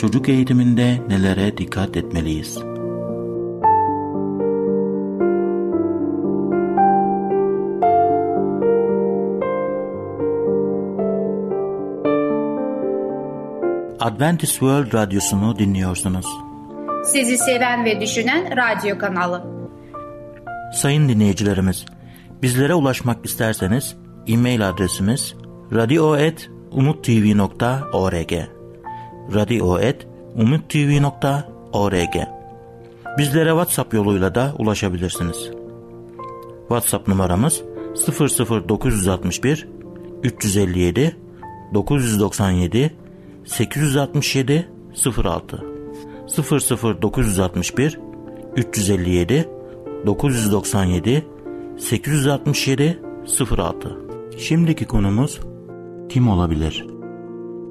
çocuk eğitiminde nelere dikkat etmeliyiz? Adventist World Radyosu'nu dinliyorsunuz. Sizi seven ve düşünen radyo kanalı. Sayın dinleyicilerimiz, bizlere ulaşmak isterseniz e-mail adresimiz radio.umutv.org radio.umutv.org Bizlere WhatsApp yoluyla da ulaşabilirsiniz. WhatsApp numaramız 00961 357 997 867 06 00961 357 997 867 06 Şimdiki konumuz kim olabilir?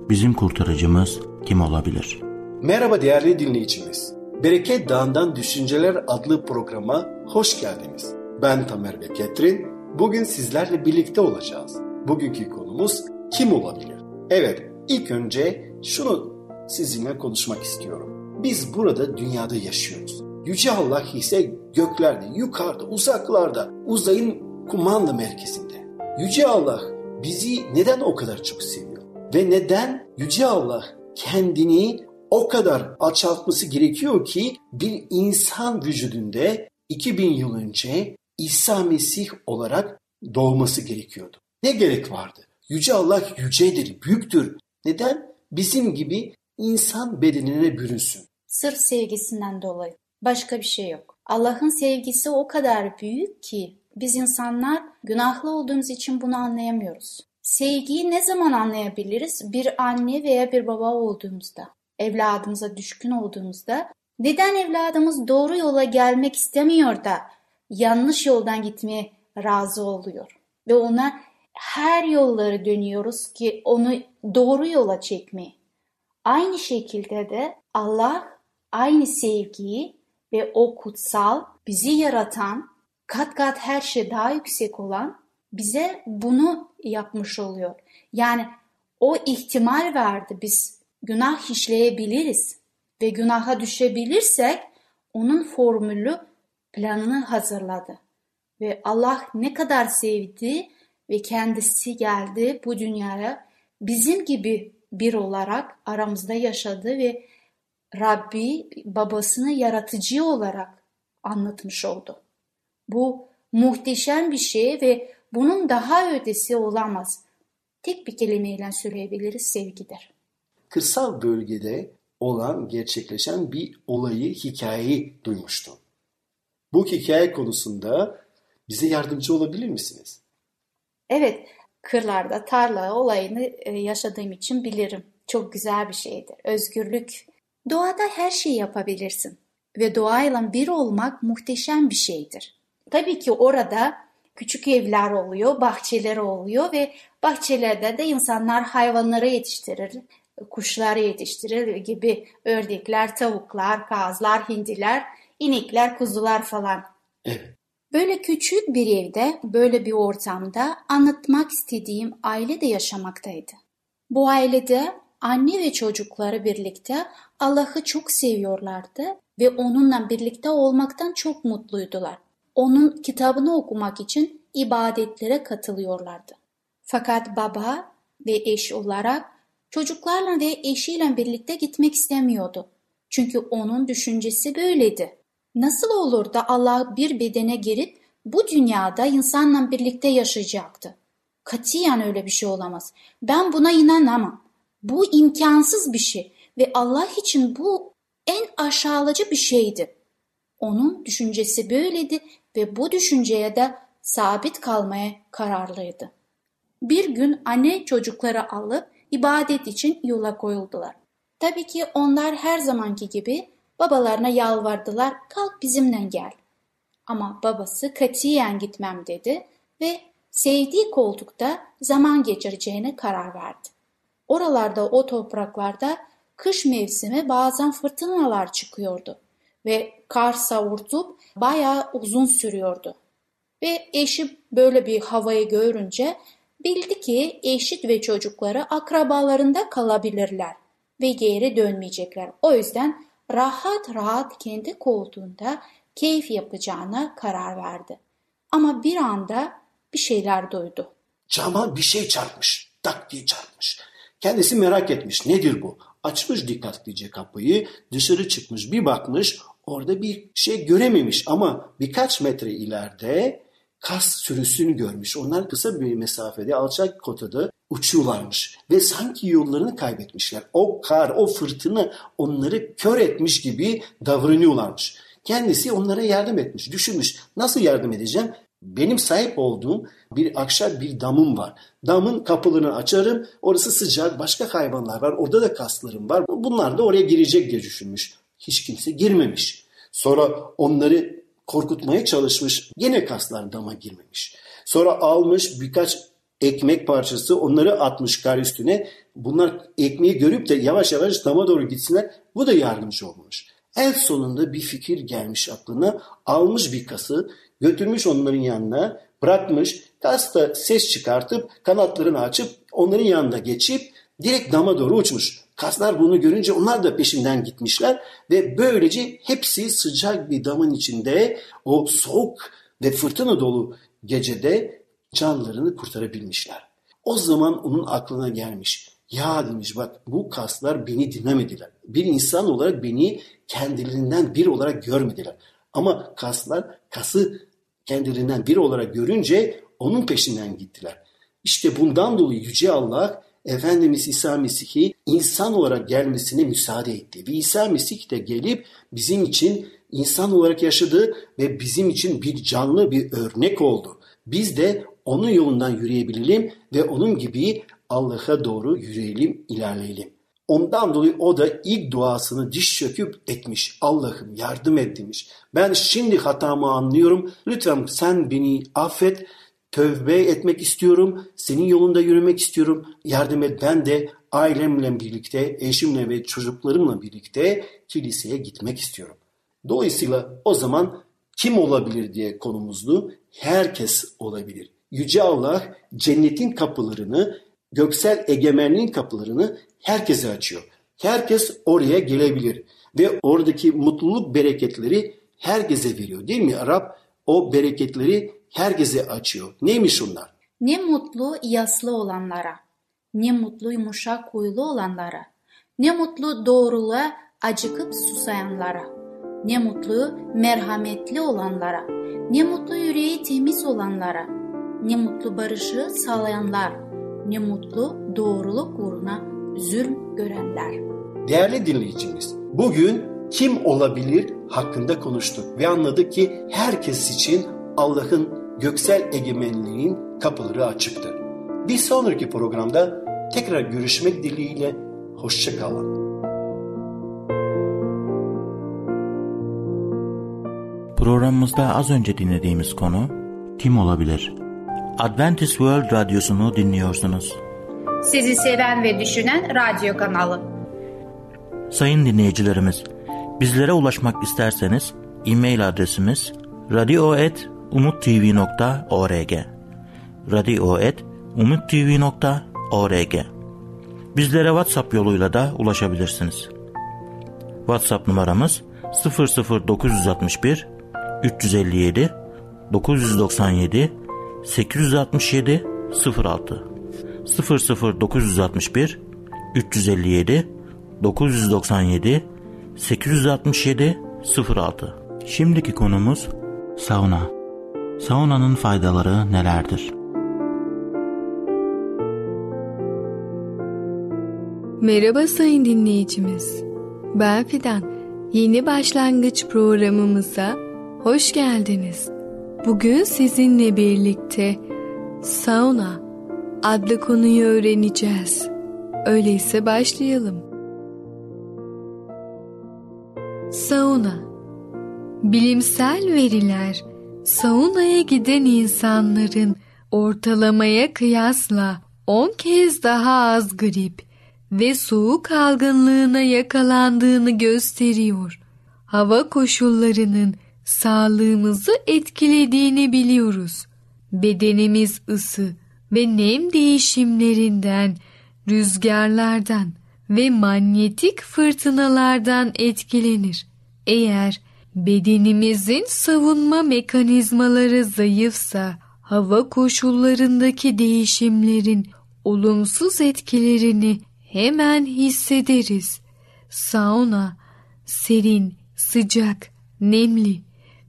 Bizim kurtarıcımız kim olabilir? Merhaba değerli dinleyicimiz. Bereket Dağı'ndan Düşünceler adlı programa hoş geldiniz. Ben Tamer ve Ketrin. Bugün sizlerle birlikte olacağız. Bugünkü konumuz kim olabilir? Evet, ilk önce şunu sizinle konuşmak istiyorum. Biz burada dünyada yaşıyoruz. Yüce Allah ise göklerde, yukarıda, uzaklarda, uzayın kumanda merkezinde. Yüce Allah bizi neden o kadar çok seviyor? Ve neden Yüce Allah kendini o kadar alçaltması gerekiyor ki bir insan vücudunda 2000 yıl önce İsa Mesih olarak doğması gerekiyordu. Ne gerek vardı? Yüce Allah yücedir, büyüktür. Neden? Bizim gibi insan bedenine bürünsün. Sırf sevgisinden dolayı. Başka bir şey yok. Allah'ın sevgisi o kadar büyük ki biz insanlar günahlı olduğumuz için bunu anlayamıyoruz. Sevgiyi ne zaman anlayabiliriz? Bir anne veya bir baba olduğumuzda, evladımıza düşkün olduğumuzda, neden evladımız doğru yola gelmek istemiyor da yanlış yoldan gitmeye razı oluyor ve ona her yolları dönüyoruz ki onu doğru yola çekmeye. Aynı şekilde de Allah aynı sevgiyi ve o kutsal bizi yaratan kat kat her şey daha yüksek olan bize bunu yapmış oluyor. Yani o ihtimal verdi biz günah işleyebiliriz ve günaha düşebilirsek onun formülü planını hazırladı. Ve Allah ne kadar sevdi ve kendisi geldi bu dünyaya bizim gibi bir olarak aramızda yaşadı ve Rabbi babasını yaratıcı olarak anlatmış oldu. Bu muhteşem bir şey ve bunun daha ötesi olamaz. Tek bir kelimeyle söyleyebiliriz sevgidir. Kırsal bölgede olan gerçekleşen bir olayı, hikayeyi duymuştum. Bu hikaye konusunda bize yardımcı olabilir misiniz? Evet, kırlarda tarla olayını e, yaşadığım için bilirim. Çok güzel bir şeydir. Özgürlük. Doğada her şeyi yapabilirsin ve doğayla bir olmak muhteşem bir şeydir. Tabii ki orada küçük evler oluyor, bahçeler oluyor ve bahçelerde de insanlar hayvanları yetiştirir, kuşları yetiştirir gibi ördekler, tavuklar, kazlar, hindiler, inekler, kuzular falan. Evet. Böyle küçük bir evde, böyle bir ortamda anlatmak istediğim aile de yaşamaktaydı. Bu ailede anne ve çocukları birlikte Allah'ı çok seviyorlardı ve onunla birlikte olmaktan çok mutluydular onun kitabını okumak için ibadetlere katılıyorlardı. Fakat baba ve eş olarak çocuklarla ve eşiyle birlikte gitmek istemiyordu. Çünkü onun düşüncesi böyleydi. Nasıl olur da Allah bir bedene girip bu dünyada insanla birlikte yaşayacaktı? Katiyen öyle bir şey olamaz. Ben buna inanamam. Bu imkansız bir şey ve Allah için bu en aşağılayıcı bir şeydi. Onun düşüncesi böyleydi ve bu düşünceye de sabit kalmaya kararlıydı. Bir gün anne çocukları alıp ibadet için yola koyuldular. Tabii ki onlar her zamanki gibi babalarına yalvardılar kalk bizimle gel. Ama babası katiyen gitmem dedi ve sevdiği koltukta zaman geçireceğine karar verdi. Oralarda o topraklarda kış mevsimi bazen fırtınalar çıkıyordu ve kar savurtup bayağı uzun sürüyordu. Ve eşi böyle bir havayı görünce bildi ki eşit ve çocukları akrabalarında kalabilirler ve geri dönmeyecekler. O yüzden rahat rahat kendi koltuğunda keyif yapacağına karar verdi. Ama bir anda bir şeyler duydu. Cama bir şey çarpmış. Tak diye çarpmış. Kendisi merak etmiş. Nedir bu? Açmış dikkatlice kapıyı, dışarı çıkmış, bir bakmış. Orada bir şey görememiş ama birkaç metre ileride kas sürüsünü görmüş. Onlar kısa bir mesafede alçak kotada uçuyorlarmış ve sanki yollarını kaybetmişler. O kar, o fırtına onları kör etmiş gibi davranıyorlarmış. Kendisi onlara yardım etmiş, düşünmüş. Nasıl yardım edeceğim? Benim sahip olduğum bir akşam bir damım var. Damın kapılarını açarım. Orası sıcak. Başka hayvanlar var. Orada da kaslarım var. Bunlar da oraya girecek diye düşünmüş. Hiç kimse girmemiş. Sonra onları korkutmaya çalışmış. Yine kaslar dama girmemiş. Sonra almış birkaç ekmek parçası onları atmış kar üstüne. Bunlar ekmeği görüp de yavaş yavaş dama doğru gitsinler. Bu da yardımcı olmuş. En sonunda bir fikir gelmiş aklına. Almış bir kası götürmüş onların yanına bırakmış. Kas da ses çıkartıp kanatlarını açıp onların yanında geçip direkt dama doğru uçmuş. Kaslar bunu görünce onlar da peşinden gitmişler ve böylece hepsi sıcak bir damın içinde o soğuk ve fırtına dolu gecede canlarını kurtarabilmişler. O zaman onun aklına gelmiş. Ya demiş bak bu kaslar beni dinlemediler. Bir insan olarak beni kendilerinden bir olarak görmediler. Ama kaslar kası kendilerinden bir olarak görünce onun peşinden gittiler. İşte bundan dolayı Yüce Allah Efendimiz İsa Mesih'i insan olarak gelmesine müsaade etti. Ve İsa Mesih de gelip bizim için insan olarak yaşadı ve bizim için bir canlı bir örnek oldu. Biz de onun yolundan yürüyebilelim ve onun gibi Allah'a doğru yürüyelim, ilerleyelim. Ondan dolayı o da ilk duasını diş çöküp etmiş. Allah'ım yardım et demiş. Ben şimdi hatamı anlıyorum. Lütfen sen beni affet. Tövbe etmek istiyorum. Senin yolunda yürümek istiyorum. Yardım et. Ben de ailemle birlikte, eşimle ve çocuklarımla birlikte kiliseye gitmek istiyorum. Dolayısıyla o zaman kim olabilir diye konumuzdu. Herkes olabilir. Yüce Allah cennetin kapılarını, göksel egemenliğin kapılarını herkese açıyor. Herkes oraya gelebilir ve oradaki mutluluk bereketleri herkese veriyor değil mi? Rab o bereketleri herkese açıyor. Neymiş onlar? Ne mutlu yaslı olanlara, ne mutlu yumuşak huylu olanlara, ne mutlu doğruluğa acıkıp susayanlara, ne mutlu merhametli olanlara, ne mutlu yüreği temiz olanlara, ne mutlu barışı sağlayanlar, ne mutlu doğruluk uğruna zulm görenler. Değerli dinleyicimiz, bugün kim olabilir hakkında konuştuk ve anladık ki herkes için Allah'ın göksel egemenliğin kapıları açıktır. Bir sonraki programda tekrar görüşmek dileğiyle hoşçakalın. Programımızda az önce dinlediğimiz konu kim olabilir? Adventist World Radyosu'nu dinliyorsunuz. Sizi seven ve düşünen radyo kanalı. Sayın dinleyicilerimiz, bizlere ulaşmak isterseniz e-mail adresimiz radio.umutv.org radio.umutv.org Bizlere WhatsApp yoluyla da ulaşabilirsiniz. WhatsApp numaramız 00961 357 997 867 06 00961 357 997 867 06 Şimdiki konumuz sauna. Saunanın faydaları nelerdir? Merhaba sayın dinleyicimiz. Ben Fidan. Yeni başlangıç programımıza hoş geldiniz. Bugün sizinle birlikte sauna adlı konuyu öğreneceğiz. Öyleyse başlayalım. Sauna Bilimsel veriler saunaya giden insanların ortalamaya kıyasla 10 kez daha az grip ve soğuk algınlığına yakalandığını gösteriyor. Hava koşullarının sağlığımızı etkilediğini biliyoruz. Bedenimiz ısı ve nem değişimlerinden, rüzgarlardan ve manyetik fırtınalardan etkilenir. Eğer bedenimizin savunma mekanizmaları zayıfsa hava koşullarındaki değişimlerin olumsuz etkilerini hemen hissederiz. Sauna serin, sıcak, nemli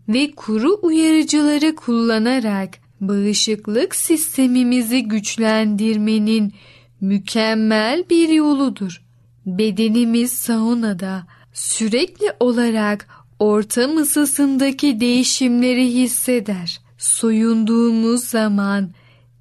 ve kuru uyarıcıları kullanarak bağışıklık sistemimizi güçlendirmenin mükemmel bir yoludur. Bedenimiz saunada sürekli olarak ortam ısısındaki değişimleri hisseder. Soyunduğumuz zaman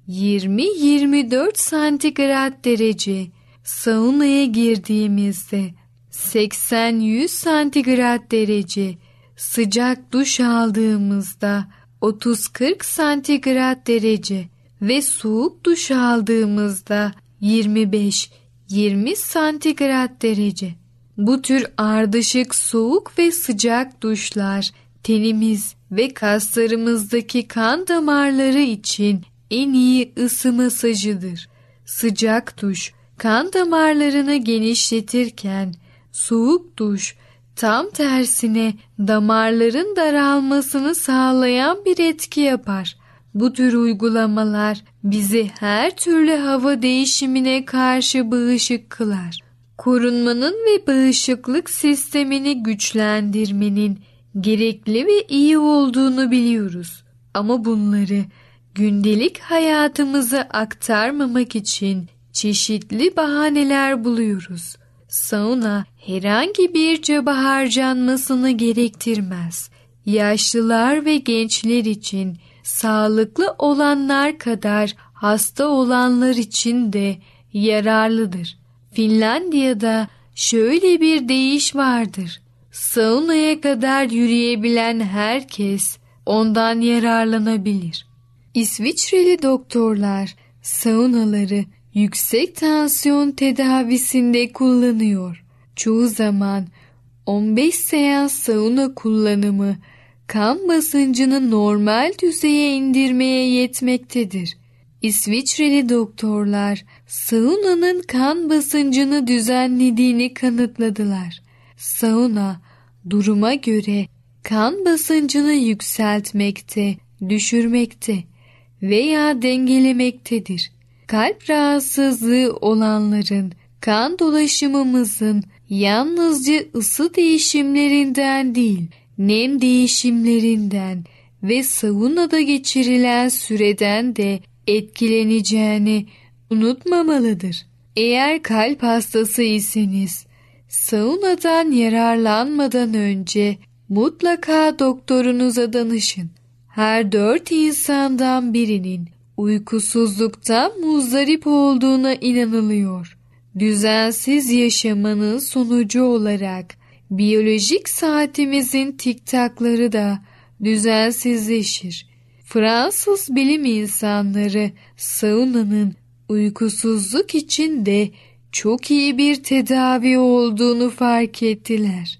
20-24 santigrat derece, saunaya girdiğimizde 80-100 santigrat derece, sıcak duş aldığımızda 30-40 santigrat derece ve soğuk duş aldığımızda 25-20 santigrat derece. Bu tür ardışık soğuk ve sıcak duşlar tenimiz ve kaslarımızdaki kan damarları için en iyi ısı masajıdır. Sıcak duş kan damarlarını genişletirken soğuk duş tam tersine damarların daralmasını sağlayan bir etki yapar. Bu tür uygulamalar bizi her türlü hava değişimine karşı bağışık kılar. Korunmanın ve bağışıklık sistemini güçlendirmenin gerekli ve iyi olduğunu biliyoruz. Ama bunları gündelik hayatımıza aktarmamak için çeşitli bahaneler buluyoruz. Sauna herhangi bir çaba harcanmasını gerektirmez. Yaşlılar ve gençler için sağlıklı olanlar kadar hasta olanlar için de yararlıdır. Finlandiya'da şöyle bir deyiş vardır. Saunaya kadar yürüyebilen herkes ondan yararlanabilir. İsviçreli doktorlar saunaları yüksek tansiyon tedavisinde kullanıyor. Çoğu zaman 15 seans sauna kullanımı kan basıncını normal düzeye indirmeye yetmektedir. İsviçreli doktorlar saunanın kan basıncını düzenlediğini kanıtladılar. Sauna duruma göre kan basıncını yükseltmekte, düşürmekte veya dengelemektedir. Kalp rahatsızlığı olanların kan dolaşımımızın yalnızca ısı değişimlerinden değil, nem değişimlerinden ve saunada geçirilen süreden de etkileneceğini unutmamalıdır. Eğer kalp hastası iseniz, saunadan yararlanmadan önce mutlaka doktorunuza danışın. Her dört insandan birinin uykusuzluktan muzdarip olduğuna inanılıyor. Düzensiz yaşamanın sonucu olarak biyolojik saatimizin tiktakları da düzensizleşir. Fransız bilim insanları saunanın uykusuzluk için de çok iyi bir tedavi olduğunu fark ettiler.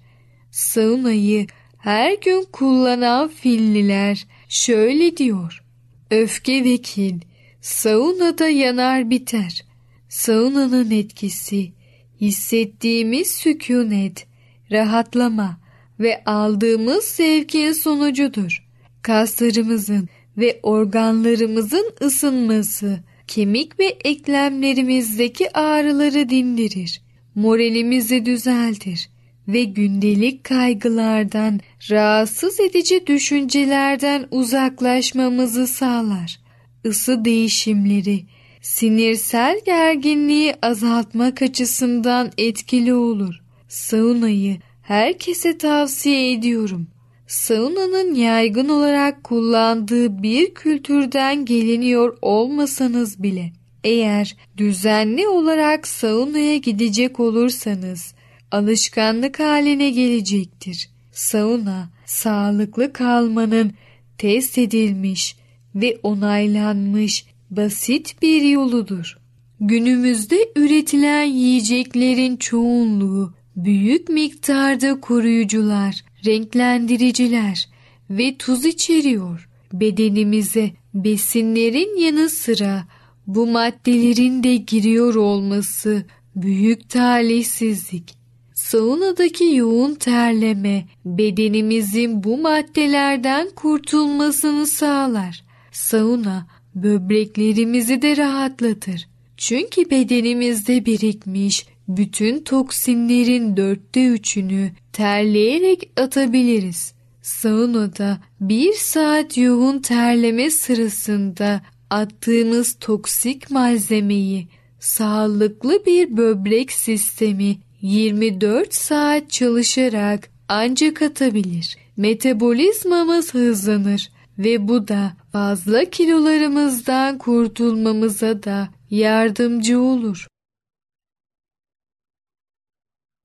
Saunayı her gün kullanan Finliler şöyle diyor. Öfke ve kin saunada yanar biter. Saunanın etkisi hissettiğimiz sükunet, rahatlama ve aldığımız zevkin sonucudur. Kaslarımızın ve organlarımızın ısınması, kemik ve eklemlerimizdeki ağrıları dindirir. Moralimizi düzeltir ve gündelik kaygılardan, rahatsız edici düşüncelerden uzaklaşmamızı sağlar. Isı değişimleri, sinirsel gerginliği azaltmak açısından etkili olur. Saunayı herkese tavsiye ediyorum. Saunanın yaygın olarak kullandığı bir kültürden geliniyor olmasanız bile eğer düzenli olarak saunaya gidecek olursanız alışkanlık haline gelecektir. Sauna, sağlıklı kalmanın test edilmiş ve onaylanmış basit bir yoludur. Günümüzde üretilen yiyeceklerin çoğunluğu büyük miktarda koruyucular, renklendiriciler ve tuz içeriyor. Bedenimize besinlerin yanı sıra bu maddelerin de giriyor olması büyük talihsizlik. Saunadaki yoğun terleme bedenimizin bu maddelerden kurtulmasını sağlar. Sauna böbreklerimizi de rahatlatır. Çünkü bedenimizde birikmiş bütün toksinlerin dörtte üçünü terleyerek atabiliriz. Saunada bir saat yoğun terleme sırasında attığımız toksik malzemeyi sağlıklı bir böbrek sistemi 24 saat çalışarak ancak atabilir. Metabolizmamız hızlanır ve bu da fazla kilolarımızdan kurtulmamıza da yardımcı olur.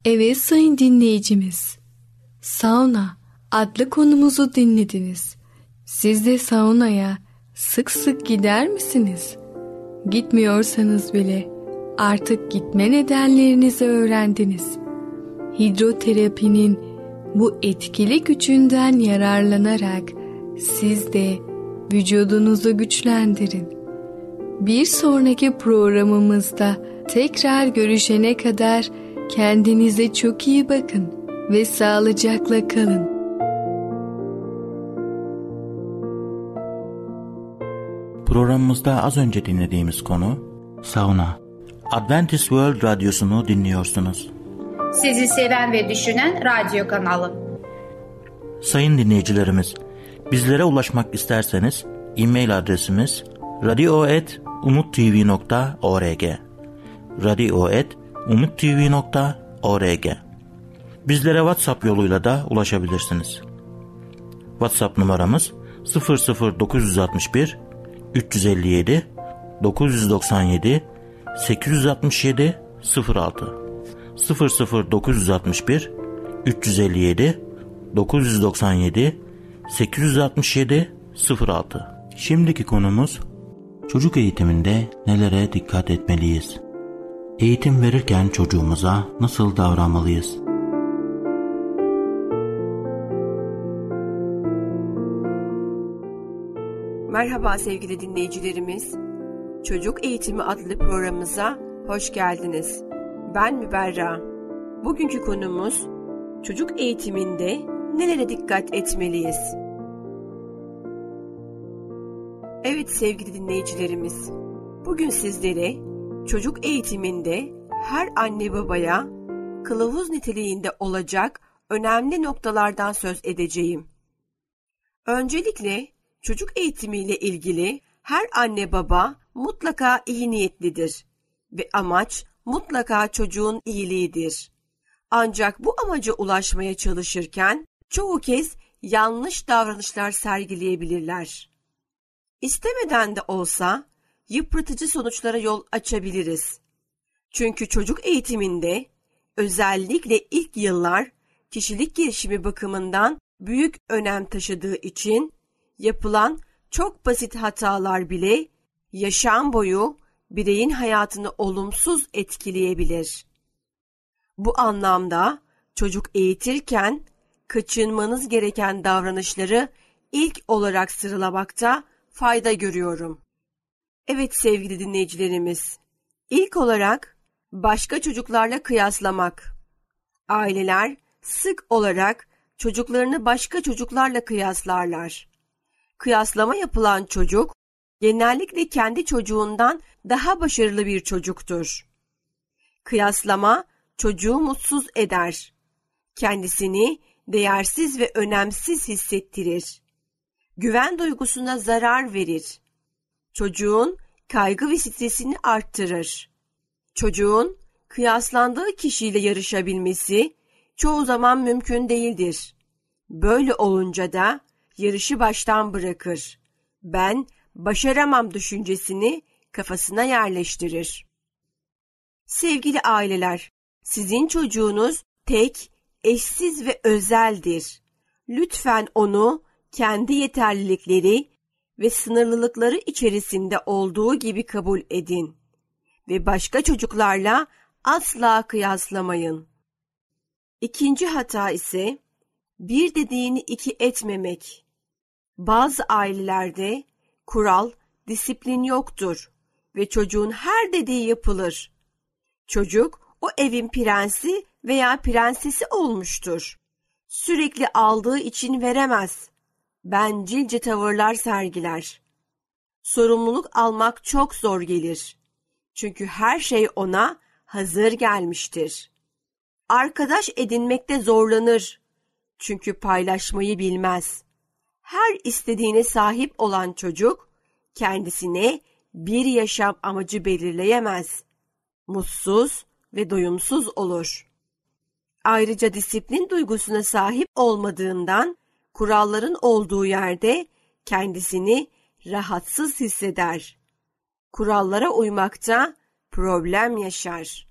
Evet sayın dinleyicimiz. Sauna adlı konumuzu dinlediniz. Siz de saunaya sık sık gider misiniz? Gitmiyorsanız bile artık gitme nedenlerinizi öğrendiniz. Hidroterapinin bu etkili gücünden yararlanarak siz de vücudunuzu güçlendirin. Bir sonraki programımızda tekrar görüşene kadar kendinize çok iyi bakın ve sağlıcakla kalın. Programımızda az önce dinlediğimiz konu sauna. Adventist World Radyosu'nu dinliyorsunuz. Sizi seven ve düşünen radyo kanalı. Sayın dinleyicilerimiz, bizlere ulaşmak isterseniz e-mail adresimiz radio.umutv.org radio.umutv.org Bizlere WhatsApp yoluyla da ulaşabilirsiniz. WhatsApp numaramız 00961 357 997 867 06 00961 357 997 867 06 Şimdiki konumuz çocuk eğitiminde nelere dikkat etmeliyiz? Eğitim verirken çocuğumuza nasıl davranmalıyız? Merhaba sevgili dinleyicilerimiz. Çocuk Eğitimi adlı programımıza hoş geldiniz. Ben Müberra. Bugünkü konumuz çocuk eğitiminde nelere dikkat etmeliyiz? Evet sevgili dinleyicilerimiz. Bugün sizlere çocuk eğitiminde her anne babaya kılavuz niteliğinde olacak önemli noktalardan söz edeceğim. Öncelikle çocuk eğitimiyle ilgili her anne baba mutlaka iyi niyetlidir ve amaç mutlaka çocuğun iyiliğidir. Ancak bu amaca ulaşmaya çalışırken çoğu kez yanlış davranışlar sergileyebilirler. İstemeden de olsa yıpratıcı sonuçlara yol açabiliriz. Çünkü çocuk eğitiminde özellikle ilk yıllar kişilik gelişimi bakımından büyük önem taşıdığı için yapılan çok basit hatalar bile yaşam boyu bireyin hayatını olumsuz etkileyebilir. Bu anlamda çocuk eğitirken kaçınmanız gereken davranışları ilk olarak sıralamakta fayda görüyorum. Evet sevgili dinleyicilerimiz, ilk olarak başka çocuklarla kıyaslamak. Aileler sık olarak çocuklarını başka çocuklarla kıyaslarlar. Kıyaslama yapılan çocuk genellikle kendi çocuğundan daha başarılı bir çocuktur. Kıyaslama çocuğu mutsuz eder. Kendisini değersiz ve önemsiz hissettirir. Güven duygusuna zarar verir. Çocuğun kaygı ve stresini arttırır. Çocuğun kıyaslandığı kişiyle yarışabilmesi çoğu zaman mümkün değildir. Böyle olunca da yarışı baştan bırakır. Ben başaramam düşüncesini kafasına yerleştirir. Sevgili aileler, sizin çocuğunuz tek, eşsiz ve özeldir. Lütfen onu kendi yeterlilikleri ve sınırlılıkları içerisinde olduğu gibi kabul edin ve başka çocuklarla asla kıyaslamayın. İkinci hata ise bir dediğini iki etmemek. Bazı ailelerde kural, disiplin yoktur ve çocuğun her dediği yapılır. Çocuk o evin prensi veya prensesi olmuştur. Sürekli aldığı için veremez. Bencilce tavırlar sergiler. Sorumluluk almak çok zor gelir. Çünkü her şey ona hazır gelmiştir. Arkadaş edinmekte zorlanır. Çünkü paylaşmayı bilmez. Her istediğine sahip olan çocuk kendisine bir yaşam amacı belirleyemez. Mutsuz ve doyumsuz olur. Ayrıca disiplin duygusuna sahip olmadığından kuralların olduğu yerde kendisini rahatsız hisseder. Kurallara uymakta problem yaşar.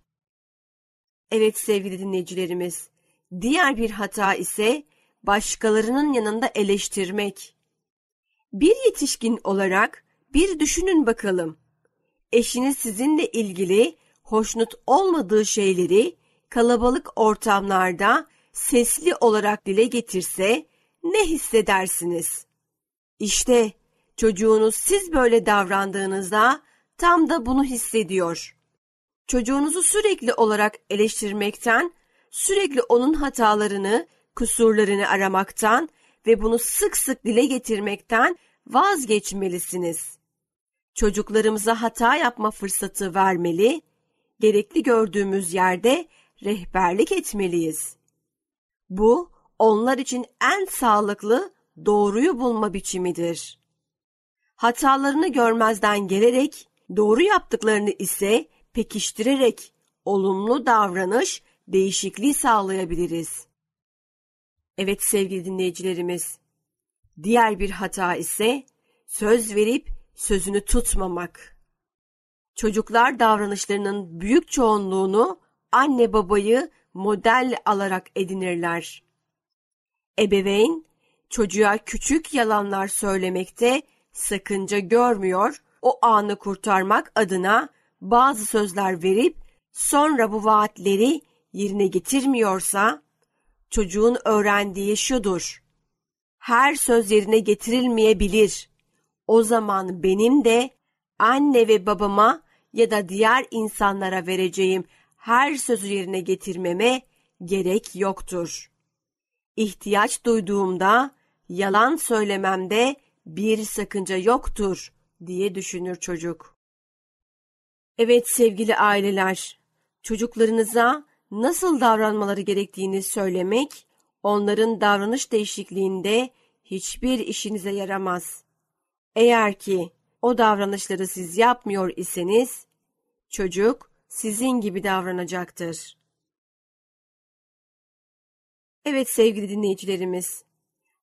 Evet sevgili dinleyicilerimiz, diğer bir hata ise başkalarının yanında eleştirmek. Bir yetişkin olarak bir düşünün bakalım. Eşiniz sizinle ilgili hoşnut olmadığı şeyleri kalabalık ortamlarda sesli olarak dile getirse ne hissedersiniz? İşte çocuğunuz siz böyle davrandığınızda tam da bunu hissediyor. Çocuğunuzu sürekli olarak eleştirmekten, sürekli onun hatalarını, kusurlarını aramaktan ve bunu sık sık dile getirmekten vazgeçmelisiniz. Çocuklarımıza hata yapma fırsatı vermeli, gerekli gördüğümüz yerde rehberlik etmeliyiz. Bu onlar için en sağlıklı doğruyu bulma biçimidir. Hatalarını görmezden gelerek doğru yaptıklarını ise pekiştirerek olumlu davranış değişikliği sağlayabiliriz. Evet sevgili dinleyicilerimiz, diğer bir hata ise söz verip sözünü tutmamak. Çocuklar davranışlarının büyük çoğunluğunu anne babayı model alarak edinirler. Ebeveyn çocuğa küçük yalanlar söylemekte sakınca görmüyor, o anı kurtarmak adına bazı sözler verip sonra bu vaatleri yerine getirmiyorsa çocuğun öğrendiği şudur. Her söz yerine getirilmeyebilir. O zaman benim de anne ve babama ya da diğer insanlara vereceğim her sözü yerine getirmeme gerek yoktur. İhtiyaç duyduğumda yalan söylememde bir sakınca yoktur diye düşünür çocuk. Evet sevgili aileler, çocuklarınıza nasıl davranmaları gerektiğini söylemek, onların davranış değişikliğinde hiçbir işinize yaramaz. Eğer ki o davranışları siz yapmıyor iseniz, çocuk sizin gibi davranacaktır. Evet sevgili dinleyicilerimiz,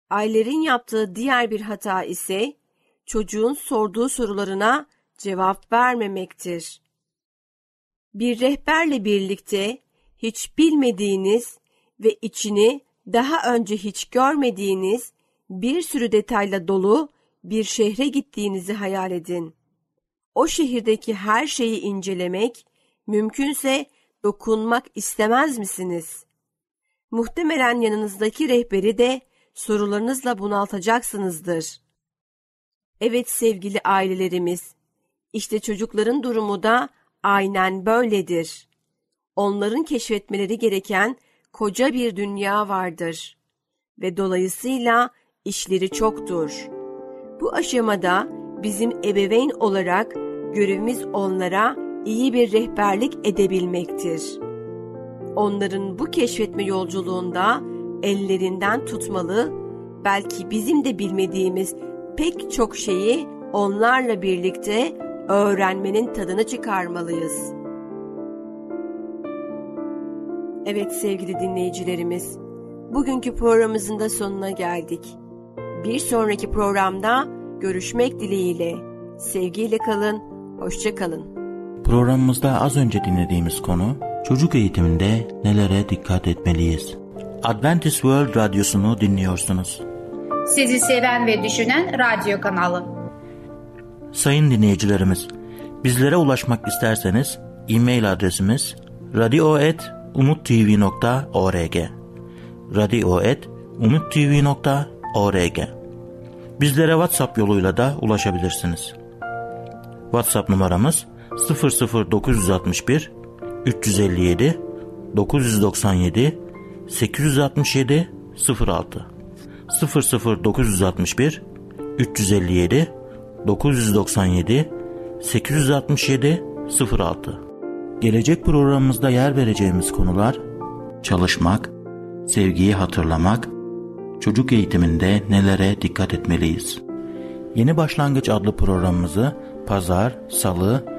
Ayler'in yaptığı diğer bir hata ise çocuğun sorduğu sorularına cevap vermemektir. Bir rehberle birlikte hiç bilmediğiniz ve içini daha önce hiç görmediğiniz bir sürü detayla dolu bir şehre gittiğinizi hayal edin. O şehirdeki her şeyi incelemek, mümkünse dokunmak istemez misiniz? Muhtemelen yanınızdaki rehberi de sorularınızla bunaltacaksınızdır. Evet sevgili ailelerimiz, işte çocukların durumu da aynen böyledir. Onların keşfetmeleri gereken koca bir dünya vardır ve dolayısıyla işleri çoktur. Bu aşamada bizim ebeveyn olarak görevimiz onlara iyi bir rehberlik edebilmektir. Onların bu keşfetme yolculuğunda ellerinden tutmalı, belki bizim de bilmediğimiz pek çok şeyi onlarla birlikte öğrenmenin tadını çıkarmalıyız. Evet sevgili dinleyicilerimiz, bugünkü programımızın da sonuna geldik. Bir sonraki programda görüşmek dileğiyle. Sevgiyle kalın, hoşça kalın. Programımızda az önce dinlediğimiz konu Çocuk eğitiminde nelere dikkat etmeliyiz? Adventist World Radyosu'nu dinliyorsunuz. Sizi seven ve düşünen radyo kanalı. Sayın dinleyicilerimiz, bizlere ulaşmak isterseniz e-mail adresimiz radio.umutv.org radio.umutv.org Bizlere WhatsApp yoluyla da ulaşabilirsiniz. WhatsApp numaramız 00961 357 997 867 06 00961 357 997 867 06 Gelecek programımızda yer vereceğimiz konular çalışmak, sevgiyi hatırlamak, çocuk eğitiminde nelere dikkat etmeliyiz? Yeni Başlangıç adlı programımızı pazar, salı